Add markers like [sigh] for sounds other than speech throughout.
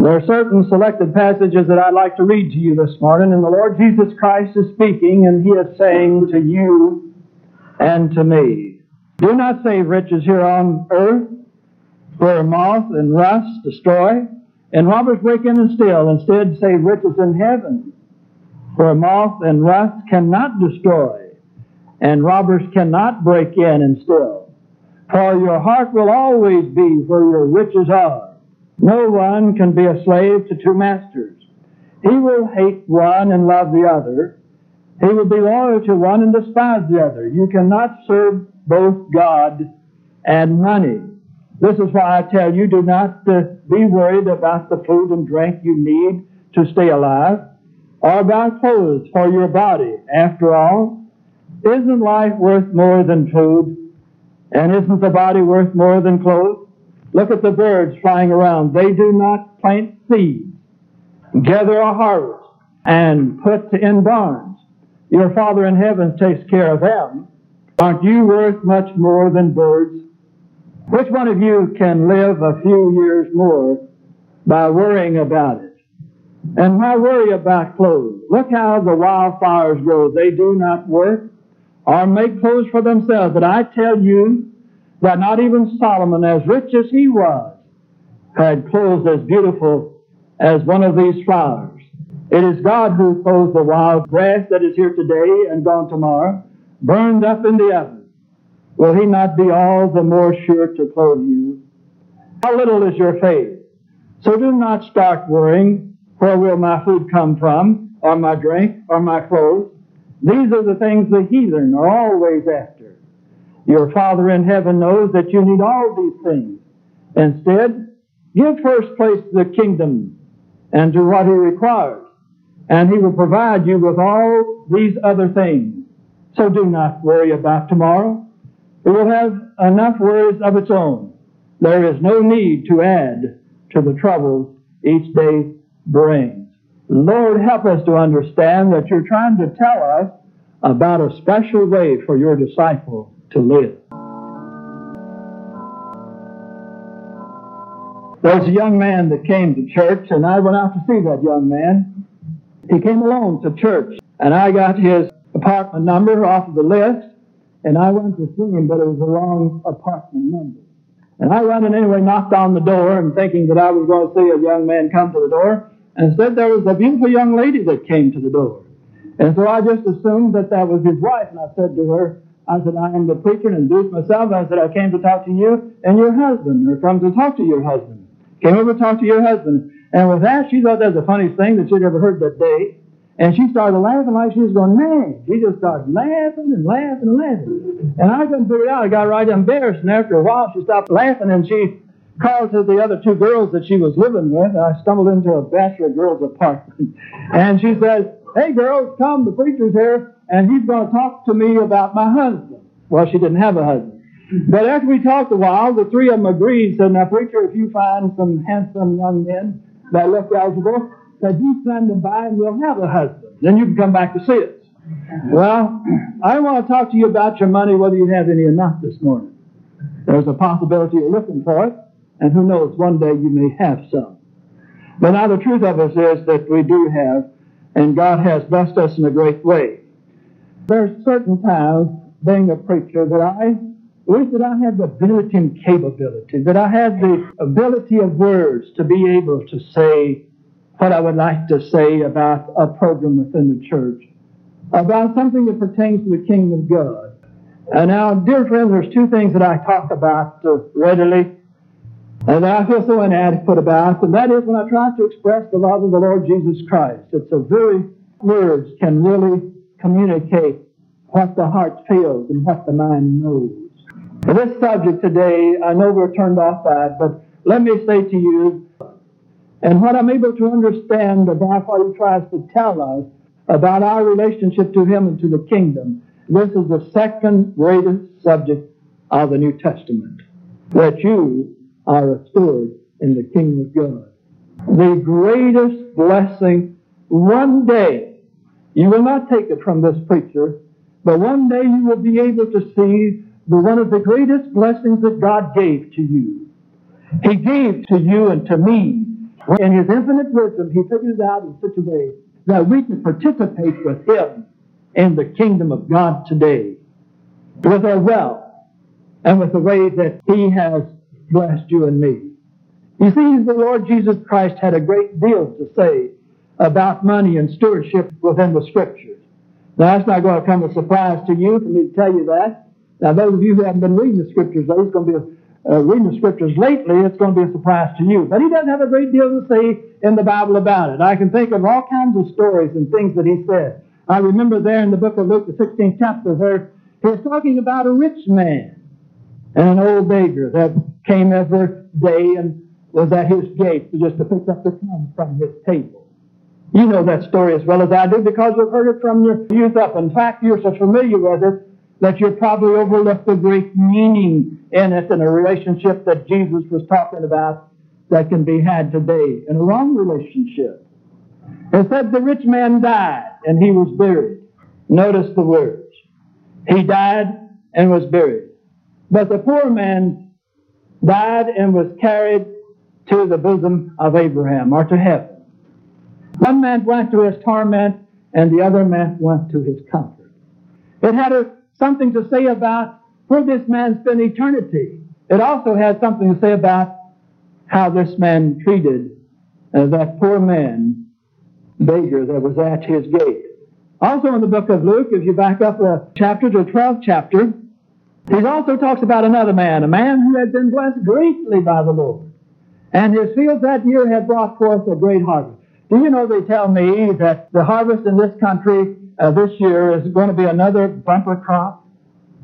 There are certain selected passages that I'd like to read to you this morning, and the Lord Jesus Christ is speaking, and He is saying to you and to me, Do not save riches here on earth, where moth and rust destroy, and robbers break in and steal. Instead, save riches in heaven, where moth and rust cannot destroy, and robbers cannot break in and steal. For your heart will always be where your riches are. No one can be a slave to two masters. He will hate one and love the other. He will be loyal to one and despise the other. You cannot serve both God and money. This is why I tell you, do not uh, be worried about the food and drink you need to stay alive, or about clothes for your body. After all, isn't life worth more than food? And isn't the body worth more than clothes? Look at the birds flying around. They do not plant seeds, gather a harvest, and put in barns. Your Father in heaven takes care of them. Aren't you worth much more than birds? Which one of you can live a few years more by worrying about it? And why worry about clothes? Look how the wildflowers grow. They do not work or make clothes for themselves. But I tell you, that not even Solomon, as rich as he was, had clothes as beautiful as one of these flowers. It is God who clothes the wild grass that is here today and gone tomorrow, burned up in the oven. Will he not be all the more sure to clothe you? How little is your faith? So do not start worrying, where will my food come from, or my drink, or my clothes? These are the things the heathen are always after. Your Father in heaven knows that you need all these things. Instead, give first place to the kingdom and to what He requires, and He will provide you with all these other things. So do not worry about tomorrow. It will have enough worries of its own. There is no need to add to the troubles each day brings. Lord, help us to understand that you're trying to tell us about a special way for your disciple to live. There was a young man that came to church, and I went out to see that young man. He came alone to church, and I got his apartment number off of the list, and I went to see him, but it was the wrong apartment number. And I went and anyway knocked on the door and thinking that I was going to see a young man come to the door, and instead there was a beautiful young lady that came to the door. And so I just assumed that that was his wife, and I said to her, I said, I am the preacher and introduced myself. I said, I came to talk to you and your husband, or come to talk to your husband. Came over to talk to your husband. And with that, she thought that was the funniest thing that she'd ever heard that day. And she started laughing like she was going mad. She just started laughing and laughing and laughing. And I couldn't figure it out. I got right embarrassed. And after a while, she stopped laughing and she called to the other two girls that she was living with. I stumbled into a bachelor girl's apartment. [laughs] And she said, Hey girls, come, the preacher's here and he's going to talk to me about my husband. Well, she didn't have a husband. But after we talked a while, the three of them agreed, said, now preacher, if you find some handsome young men that look eligible, said, you send them by and we'll have a husband. Then you can come back to see us. Well, I want to talk to you about your money, whether you have any or not this morning. There's a possibility you're looking for it, and who knows, one day you may have some. But now the truth of us is that we do have, and God has blessed us in a great way. There's certain times, being a preacher, that I wish that I had the ability and capability, that I had the ability of words to be able to say what I would like to say about a program within the church, about something that pertains to the kingdom of God. And now, dear friends, there's two things that I talk about uh, readily and I feel so inadequate about, and that is when I try to express the love of the Lord Jesus Christ. It's a very words can really communicate what the heart feels and what the mind knows. For this subject today, I know we're turned off by it, but let me say to you and what I'm able to understand about what he tries to tell us about our relationship to him and to the kingdom, this is the second greatest subject of the New Testament. That you are a steward in the kingdom of God. The greatest blessing one day, you will not take it from this preacher, but one day you will be able to see the one of the greatest blessings that God gave to you. He gave to you and to me. In His infinite wisdom, He figured it out in such a way that we can participate with Him in the kingdom of God today with our wealth and with the way that He has blessed you and me. You see, the Lord Jesus Christ had a great deal to say about money and stewardship within the Scriptures. Now, that's not going to come as a surprise to you for me to tell you that. Now, those of you who haven't been reading the Scriptures, it's going to be a, uh, reading the Scriptures lately, it's going to be a surprise to you. But he doesn't have a great deal to say in the Bible about it. I can think of all kinds of stories and things that he said. I remember there in the book of Luke, the 16th chapter, where he was talking about a rich man and an old beggar that came every day and was at his gate just to pick up the crumbs from his table. You know that story as well as I do because you've heard it from your youth up. In fact, you're so familiar with it that you probably overlooked the great meaning in it and a relationship that Jesus was talking about that can be had today in a wrong relationship. It said the rich man died and he was buried. Notice the words. He died and was buried. But the poor man died and was carried to the bosom of Abraham or to heaven. One man went to his torment and the other man went to his comfort. It had a, something to say about where this man spent eternity. It also had something to say about how this man treated uh, that poor man, beggar, that was at his gate. Also in the book of Luke, if you back up a chapter to the 12th chapter, he also talks about another man, a man who had been blessed greatly by the Lord. And his fields that year had brought forth a great harvest. Do you know they tell me that the harvest in this country uh, this year is going to be another bumper crop?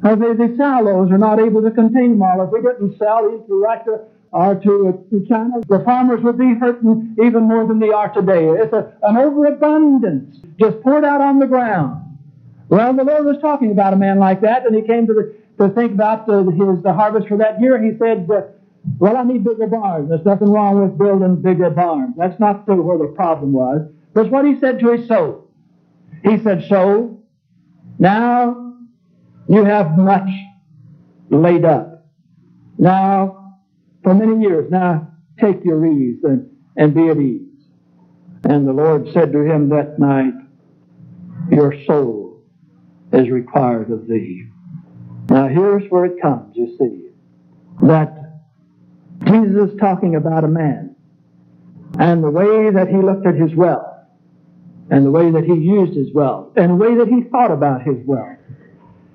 Uh, the, the silos are not able to contain them all. If we didn't sell these to Russia or to, to China, the farmers would be hurting even more than they are today. It's a, an overabundance just poured out on the ground. Well, the Lord was talking about a man like that, and he came to, the, to think about the, his, the harvest for that year. He said, uh, well, I need bigger barns. There's nothing wrong with building bigger barns. That's not where the problem was. That's what he said to his soul. He said, Soul, now you have much laid up. Now, for many years, now take your ease and, and be at ease. And the Lord said to him that night, Your soul is required of thee. Now, here's where it comes, you see, that Jesus talking about a man and the way that he looked at his wealth and the way that he used his wealth and the way that he thought about his wealth.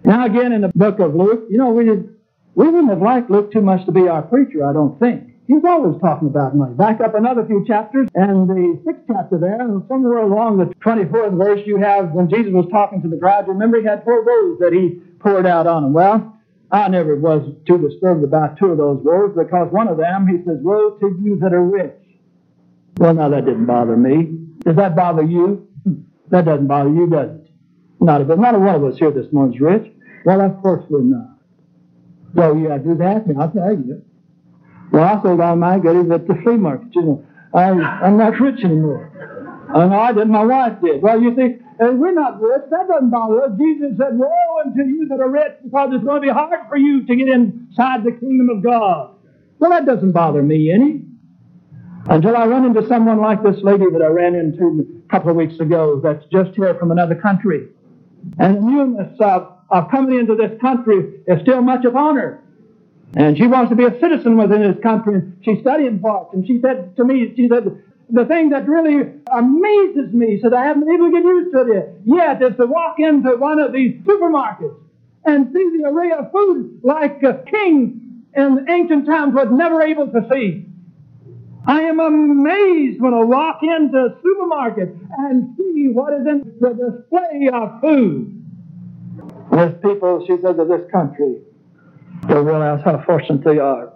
Now again in the book of Luke, you know, we did, we wouldn't have liked Luke too much to be our preacher, I don't think. He's always talking about money. Back up another few chapters, and the sixth chapter there, and somewhere along the 24th verse, you have when Jesus was talking to the crowd, remember he had four woes that he poured out on them. Well, I never was too disturbed about two of those words because one of them, he says, Woe to you that are rich. Well, now that didn't bother me. Does that bother you? That doesn't bother you, does it? Not a bit. Not a one of us here this morning's rich. Well, of course we're not. So you to do that, and I'll tell you. Well, I sold all my goodies at the flea market. You know, I, I'm not rich anymore. I know I did. My wife did. Well, you see, and we're not rich. That doesn't bother us. Jesus said, Woe unto you that are rich, because it's going to be hard for you to get inside the kingdom of God. Well, that doesn't bother me any. Until I run into someone like this lady that I ran into a couple of weeks ago that's just here from another country. And the newness of, of coming into this country is still much upon her. And she wants to be a citizen within this country. She's studying for it. And she said to me, she said, the thing that really amazes me, so that I haven't to get used to it yet, is to walk into one of these supermarkets and see the array of food like uh, a king in ancient times was never able to see. I am amazed when I walk into a supermarket and see what is in the display of food. There's people, she says, of this country don't realize how fortunate they are.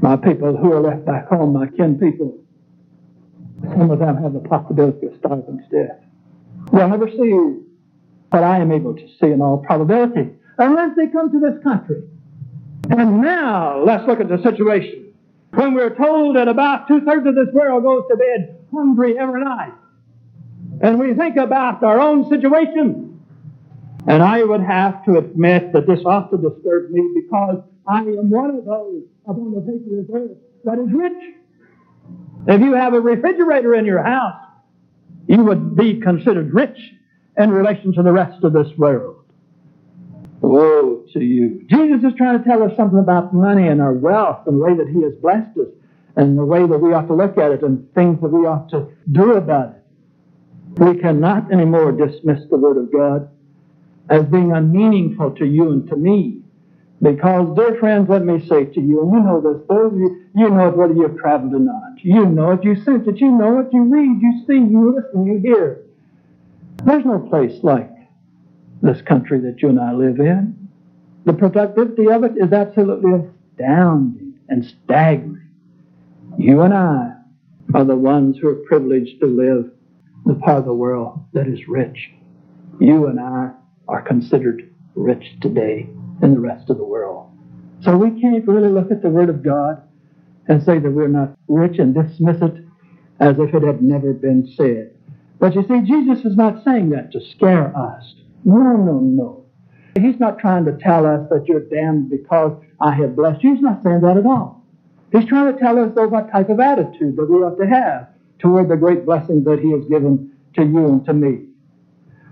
My people who are left back home, my kin people Some of them have the possibility of starving to death. They'll never see what I am able to see in all probability unless they come to this country. And now, let's look at the situation. When we're told that about two thirds of this world goes to bed hungry every night, and we think about our own situation, and I would have to admit that this often disturbs me because I am one of those upon the face of this earth that is rich. If you have a refrigerator in your house, you would be considered rich in relation to the rest of this world. Woe to you. Jesus is trying to tell us something about money and our wealth and the way that He has blessed us and the way that we ought to look at it and things that we ought to do about it. We cannot anymore dismiss the Word of God as being unmeaningful to you and to me. Because, dear friends, let me say to you, and you know this, those of you, you know it whether you've traveled or not. You know it, you sense it, you know it, you read, you see, you listen, you hear. There's no place like this country that you and I live in. The productivity of it is absolutely astounding and staggering. You and I are the ones who are privileged to live in the part of the world that is rich. You and I are considered rich today in the rest of the world. So we can't really look at the Word of God and say that we're not rich and dismiss it as if it had never been said. But you see, Jesus is not saying that to scare us. No, no, no. He's not trying to tell us that you're damned because I have blessed you. He's not saying that at all. He's trying to tell us, though, what type of attitude that we ought to have toward the great blessing that He has given to you and to me.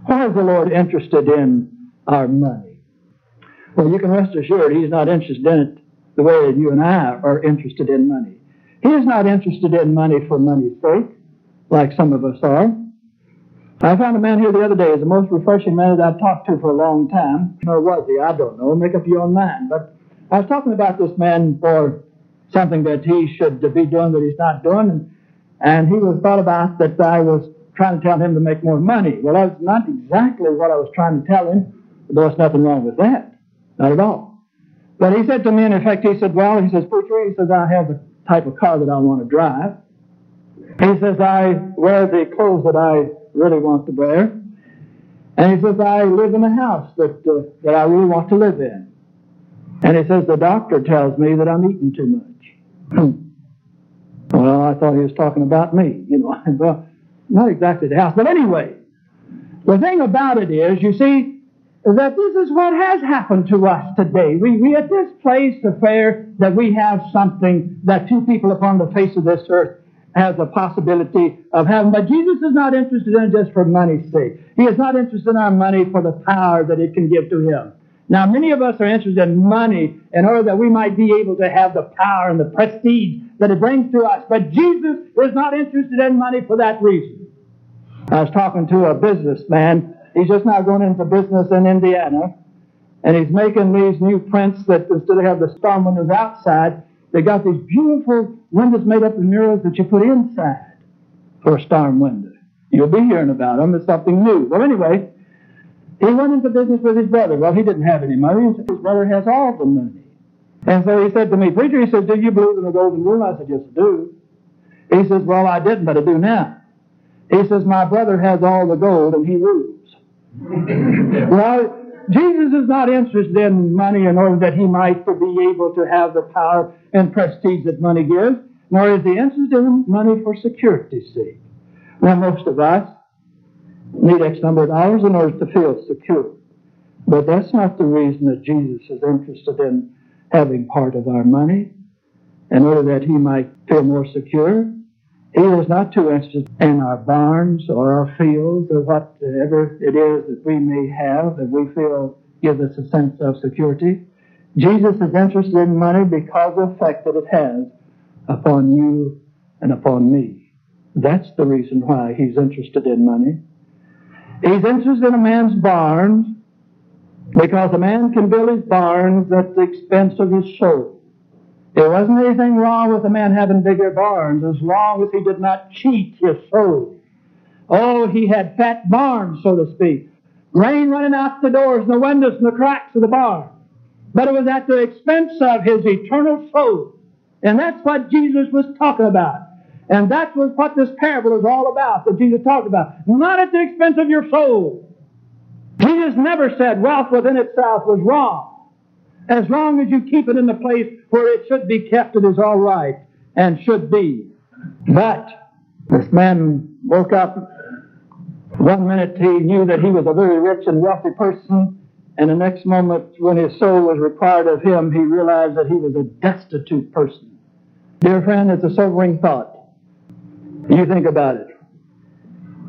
Why is the Lord interested in our money? Well, you can rest assured He's not interested in it the way that you and I are interested in money. He is not interested in money for money's sake, like some of us are. I found a man here the other day. He's the most refreshing man that I've talked to for a long time. Or was he? I don't know. Make up your own mind. But I was talking about this man for something that he should be doing that he's not doing. And, and he was thought about that I was trying to tell him to make more money. Well, that's not exactly what I was trying to tell him. There's nothing wrong with that. Not at all. But he said to me, in effect, he said, well, he says, he says, I have the type of car that I want to drive. He says, I wear the clothes that I really want to wear. And he says, I live in a house that, uh, that I really want to live in. And he says, the doctor tells me that I'm eating too much. [clears throat] well, I thought he was talking about me, you know. [laughs] well, not exactly the house. But anyway, the thing about it is, you see, that this is what has happened to us today. We, we at this place affair that we have something that two people upon the face of this earth has a possibility of having. But Jesus is not interested in it just for money's sake. He is not interested in our money for the power that it can give to him. Now, many of us are interested in money in order that we might be able to have the power and the prestige that it brings to us. But Jesus is not interested in money for that reason. I was talking to a businessman. He's just now going into business in Indiana. And he's making these new prints that instead of have the storm windows outside, they got these beautiful windows made up of mirrors that you put inside for a storm window. You'll be hearing about them. It's something new. Well, anyway, he went into business with his brother. Well, he didn't have any money. His brother has all the money. And so he said to me, Preacher, he says, Do you believe in the golden rule? I said, Yes, I do. He says, Well, I didn't, but I do now. He says, My brother has all the gold and he rules. [laughs] well, Jesus is not interested in money in order that he might be able to have the power and prestige that money gives, nor is he interested in money for security's sake. Now, most of us need X number of dollars in order to feel secure. But that's not the reason that Jesus is interested in having part of our money, in order that he might feel more secure. He is not too interested in our barns or our fields or whatever it is that we may have that we feel gives us a sense of security. Jesus is interested in money because of the effect that it has upon you and upon me. That's the reason why he's interested in money. He's interested in a man's barns because a man can build his barns at the expense of his soul. There wasn't anything wrong with a man having bigger barns as long as he did not cheat his soul. Oh, he had fat barns, so to speak. Rain running out the doors and the windows and the cracks of the barn. But it was at the expense of his eternal soul. And that's what Jesus was talking about. And that was what this parable is all about, that Jesus talked about. Not at the expense of your soul. Jesus never said wealth within itself was wrong. As long as you keep it in the place where it should be kept, it is all right and should be. But this man woke up. One minute he knew that he was a very rich and wealthy person, and the next moment, when his soul was required of him, he realized that he was a destitute person. Dear friend, it's a sobering thought. You think about it.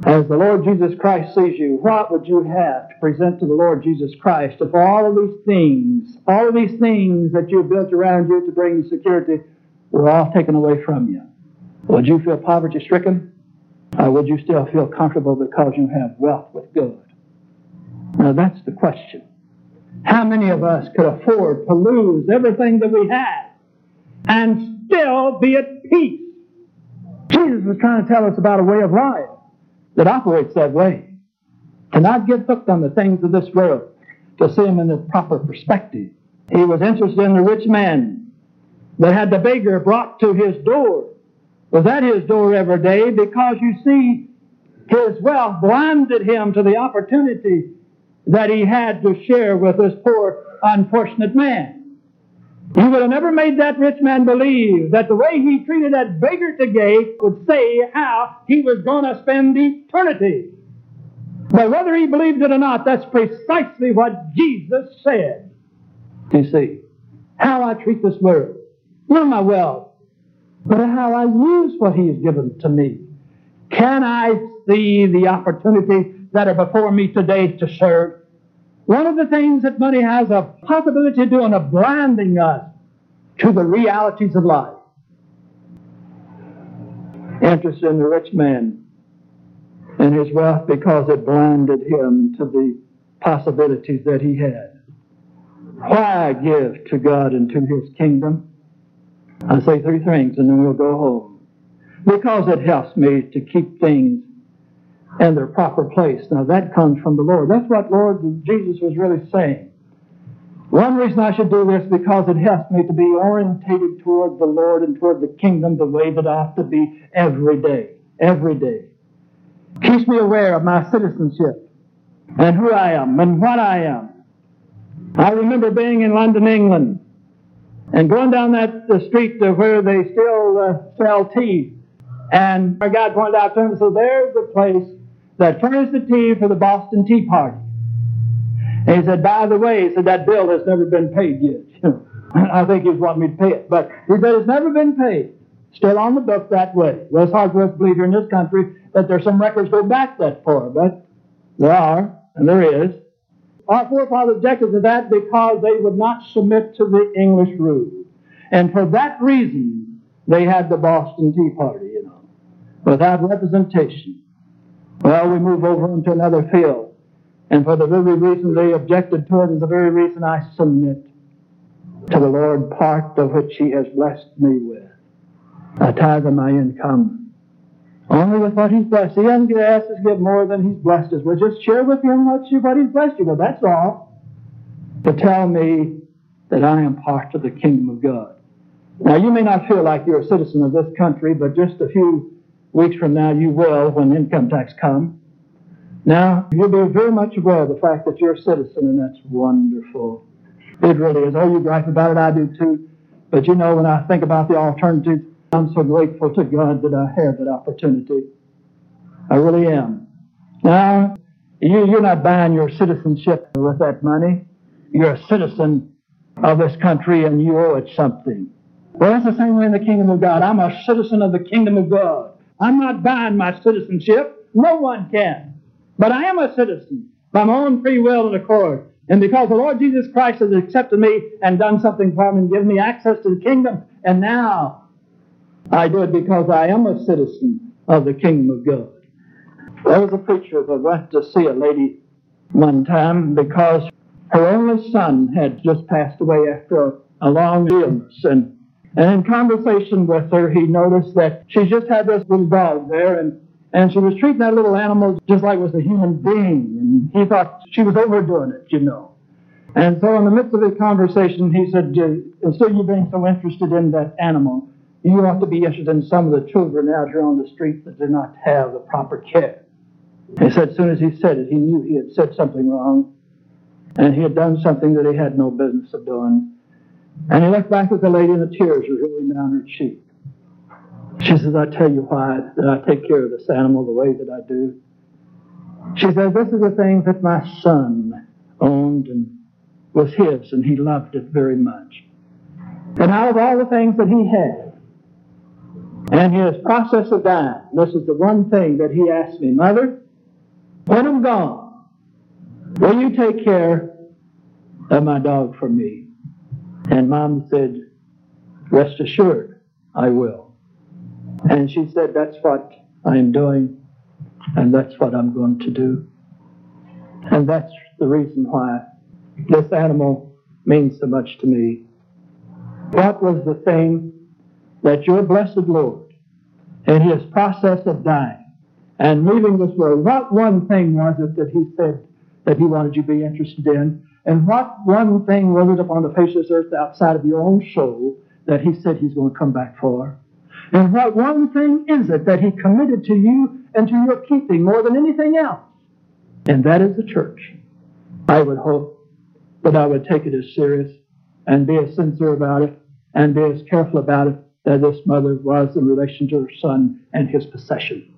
As the Lord Jesus Christ sees you, what would you have to present to the Lord Jesus Christ if all of these things, all of these things that you built around you to bring you security, were all taken away from you? Would you feel poverty stricken? Or would you still feel comfortable because you have wealth with God? Now that's the question. How many of us could afford to lose everything that we had and still be at peace? Jesus was trying to tell us about a way of life that operates that way. Not get hooked on the things of this world, to see them in the proper perspective. He was interested in the rich man that had the beggar brought to his door was at his door every day because you see, his wealth blinded him to the opportunity that he had to share with this poor, unfortunate man. He would have never made that rich man believe that the way he treated that beggar today would say how he was going to spend eternity. But whether he believed it or not, that's precisely what Jesus said. You see, how I treat this world, not my wealth, but how I use what He has given to me. Can I see the opportunities that are before me today to serve? One of the things that money has a possibility of doing of blinding us to the realities of life. Interest in the rich man and his wealth because it blinded him to the possibilities that he had. Why give to God and to his kingdom? I say three things and then we'll go home. Because it helps me to keep things in their proper place. Now that comes from the Lord. That's what Lord Jesus was really saying. One reason I should do this because it helps me to be orientated toward the Lord and toward the kingdom the way that I ought to be every day. Every day. Keeps me aware of my citizenship and who I am and what I am. I remember being in London, England, and going down that the street to where they still uh, sell tea. And our guy pointed out to him and said, There's the place that furnished the tea for the Boston Tea Party. And he said, By the way, he said, that bill has never been paid yet. [laughs] I think he's wanting me to pay it. But he said, It's never been paid. Still on the book that way. Well, it's hard for us to believe here in this country that there's some records go back that far, but there are, and there is. Our forefathers objected to that because they would not submit to the English rule. And for that reason, they had the Boston Tea Party, you know, without representation. Well, we move over into another field. And for the very reason they objected to it is the very reason I submit to the Lord part of which He has blessed me with. A tithe of my income only with what he's blessed. He hasn't asked us to give more than he's blessed us with. Just share with him what, what he's blessed you with. That's all. To tell me that I am part of the kingdom of God. Now, you may not feel like you're a citizen of this country, but just a few weeks from now you will when income tax come. Now, you'll be very much aware of the fact that you're a citizen, and that's wonderful. It really is. Oh, you gripe about it, I do too. But you know, when I think about the alternatives, I'm so grateful to God that I have that opportunity. I really am. Now, you, you're not buying your citizenship with that money. You're a citizen of this country and you owe it something. Well, that's the same way in the kingdom of God. I'm a citizen of the kingdom of God. I'm not buying my citizenship. No one can. But I am a citizen by my own free will and accord. And because the Lord Jesus Christ has accepted me and done something for me and given me access to the kingdom, and now I do it because I am a citizen of the kingdom of God. There was a preacher that went to see a lady one time because her only son had just passed away after a long illness. And, and in conversation with her, he noticed that she just had this little dog there, and, and she was treating that little animal just like it was a human being. And he thought she was overdoing it, you know. And so in the midst of the conversation, he said, instead of you being so interested in that animal, You ought to be interested in some of the children out here on the street that do not have the proper care. He said, as soon as he said it, he knew he had said something wrong, and he had done something that he had no business of doing. And he looked back at the lady, and the tears were rolling down her cheek. She says, I tell you why that I take care of this animal the way that I do. She says, This is the thing that my son owned and was his, and he loved it very much. And out of all the things that he had, and his process of dying, this is the one thing that he asked me, Mother, when I'm gone, will you take care of my dog for me? And Mom said, Rest assured, I will. And she said, That's what I am doing, and that's what I'm going to do. And that's the reason why this animal means so much to me. What was the thing that your blessed Lord, in his process of dying and leaving this world, what one thing was it that he said that he wanted you to be interested in? And what one thing was it upon the face of this earth outside of your own soul that he said he's going to come back for? And what one thing is it that he committed to you and to your keeping more than anything else? And that is the church. I would hope that I would take it as serious and be as sincere about it and be as careful about it that this mother was in relation to her son and his possession.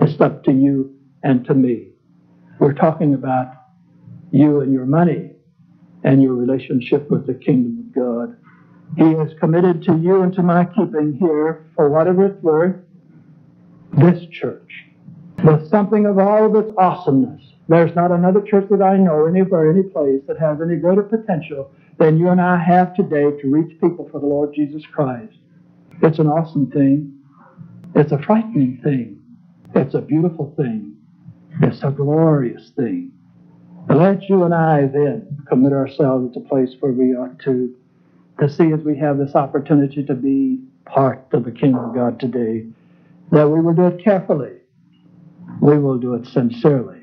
It's up to you and to me. We're talking about you and your money and your relationship with the kingdom of God. He has committed to you and to my keeping here, for whatever it's worth, this church, with something of all of its awesomeness. There's not another church that I know anywhere, any place that has any greater potential than you and I have today to reach people for the Lord Jesus Christ. It's an awesome thing. It's a frightening thing. It's a beautiful thing. It's a glorious thing. Let you and I then commit ourselves to a place where we ought to, to see as we have this opportunity to be part of the kingdom of God today, that we will do it carefully. We will do it sincerely,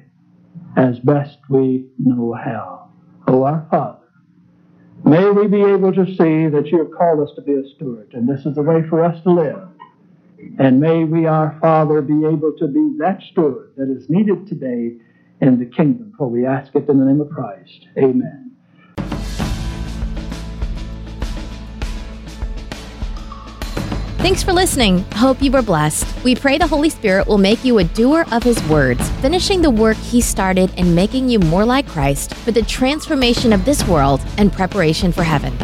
as best we know how. Oh, our Father, may we be able to see that you have called us to be a steward, and this is the way for us to live. And may we, our Father, be able to be that steward that is needed today in the kingdom. For we ask it in the name of Christ. Amen. Thanks for listening. Hope you were blessed. We pray the Holy Spirit will make you a doer of His words, finishing the work He started and making you more like Christ for the transformation of this world and preparation for heaven.